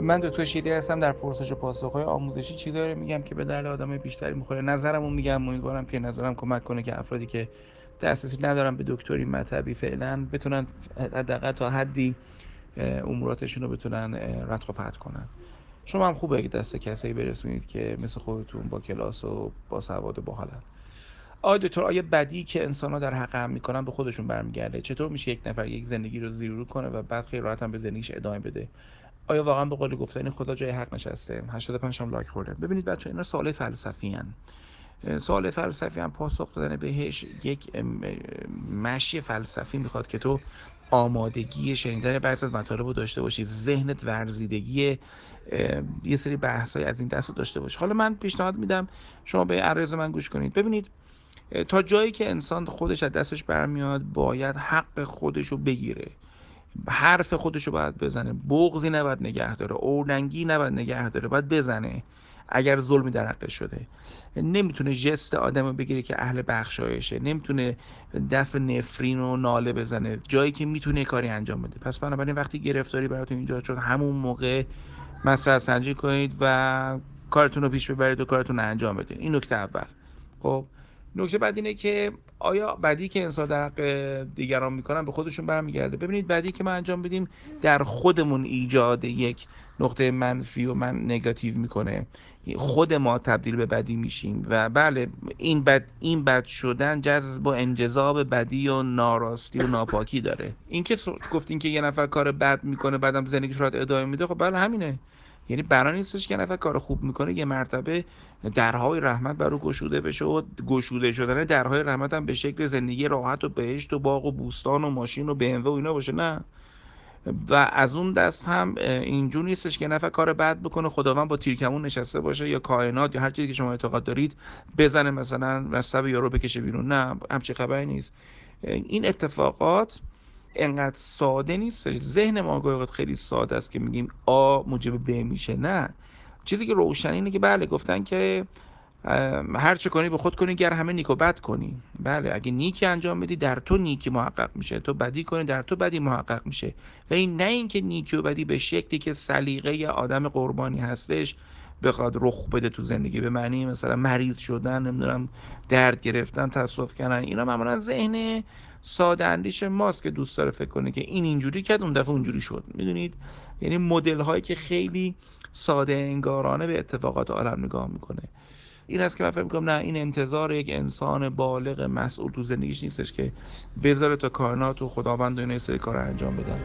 من دکتر شیری هستم در پرسش و پاسخ آموزشی چیزایی رو میگم که به درد آدم بیشتری می‌خوره. نظرمو میگم امیدوارم که نظرم کمک کنه که افرادی که دسترسی ندارن به دکتری مطبی فعلا بتونن حداقل تا حدی اموراتشون رو بتونن رتق و فتح کنن. شما هم خوبه که دست کسی برسونید که مثل خودتون با کلاس و با سواد و باحالن. آیا دکتر آیا بدی که انسان ها در حق هم می‌کنن به خودشون برمیگرده؟ چطور میشه یک نفر یک زندگی رو زیرو کنه و بعد خیلی راحت هم به زندگیش ادامه بده؟ آیا واقعا به قول گفتن خدا جای حق نشسته؟ 85 هم لایک خورده ببینید بچه اینا سوال فلسفی هن. سوال فلسفی هم پاسخ دادن بهش یک مشی فلسفی می‌خواد که تو آمادگی شنیدن بعضی از مطالب رو داشته باشی ذهنت ورزیدگی یه سری بحث های از این دست رو داشته باشی. حالا من پیشنهاد میدم شما به عرض من گوش کنید. ببینید تا جایی که انسان خودش از دستش برمیاد باید حق خودش رو بگیره. حرف خودش رو باید بزنه. بغزی نباید نگه داره. اولنگی نباید نگه داره. باید بزنه. اگر ظلمی در حقش شده. نمی‌تونه جست آدم رو بگیره که اهل بخشایشه. نمی‌تونه دست به نفرین و ناله بزنه. جایی که می‌تونه کاری انجام بده. پس بنابراین وقتی گرفتاری براتون اینجا شد همون موقع مسئله سنجی کنید و کارتون رو پیش ببرید و کارتون رو انجام بدید. این نکته اول. خب نکته بعد اینه که آیا بدی که انسان در حق دیگران می‌کنن به خودشون برمیگرده؟ ببینید بدی که ما انجام بدیم در خودمون ایجاد یک نقطه منفی و من نگاتیو می‌کنه. خود ما تبدیل به بدی میشیم و بله این بد این بد شدن جذب با انجذاب بدی و ناراستی و ناپاکی داره. این که گفتین که یه نفر کار بد می‌کنه بعدم زندگیش رو ادامه میده خب بله همینه. یعنی برای نیستش که نفر کار خوب می‌کنه یه مرتبه درهای رحمت برو گشوده بشه و گشوده شدن درهای رحمت هم به شکل زندگی راحت و بهشت و باغ و بوستان و ماشین و BMW و اینا باشه نه. و از اون دست هم اینجور نیستش که نفر کار بد بکنه خداوند با تیرکمون نشسته باشه یا کائنات یا هر چیزی که شما اعتقاد دارید بزنه مثلا مصب یارو بکشه بیرون نه. همچه خبری نیست. این اتفاقات انقدر ساده نیستش. ذهن ما خیلی ساده است که میگیم آ موجب ب میشه. نه. چیزی که روشن اینه که بله گفتن که هر چه کنی به خود کنی گر همه نیک و بد کنی. بله اگه نیکی انجام بدی در تو نیکی محقق میشه. تو بدی کنی در تو بدی محقق میشه. و این نه اینکه نیکی و بدی به شکلی که سلیقه آدم قربانی هستش بخواد رخ بده تو زندگی. به معنی مثلا مریض شدن نمی‌دونم درد گرفتن تصف کردن اینا معمولا ذهن ساده اندیش ماست که دوست داره فکر کنه که این اینجوری کرد اون دفعه اونجوری شد. می‌دونید؟ یعنی مدل هایی که خیلی ساده انگارانه به اتفاقات عالم نگاه می‌کنه. این است که من فکر می‌کنم نه این انتظار یک انسان بالغ مسئول تو زندگیش نیستش که بذاره تا کارنات و خداوند و این سری کار انجام بدن.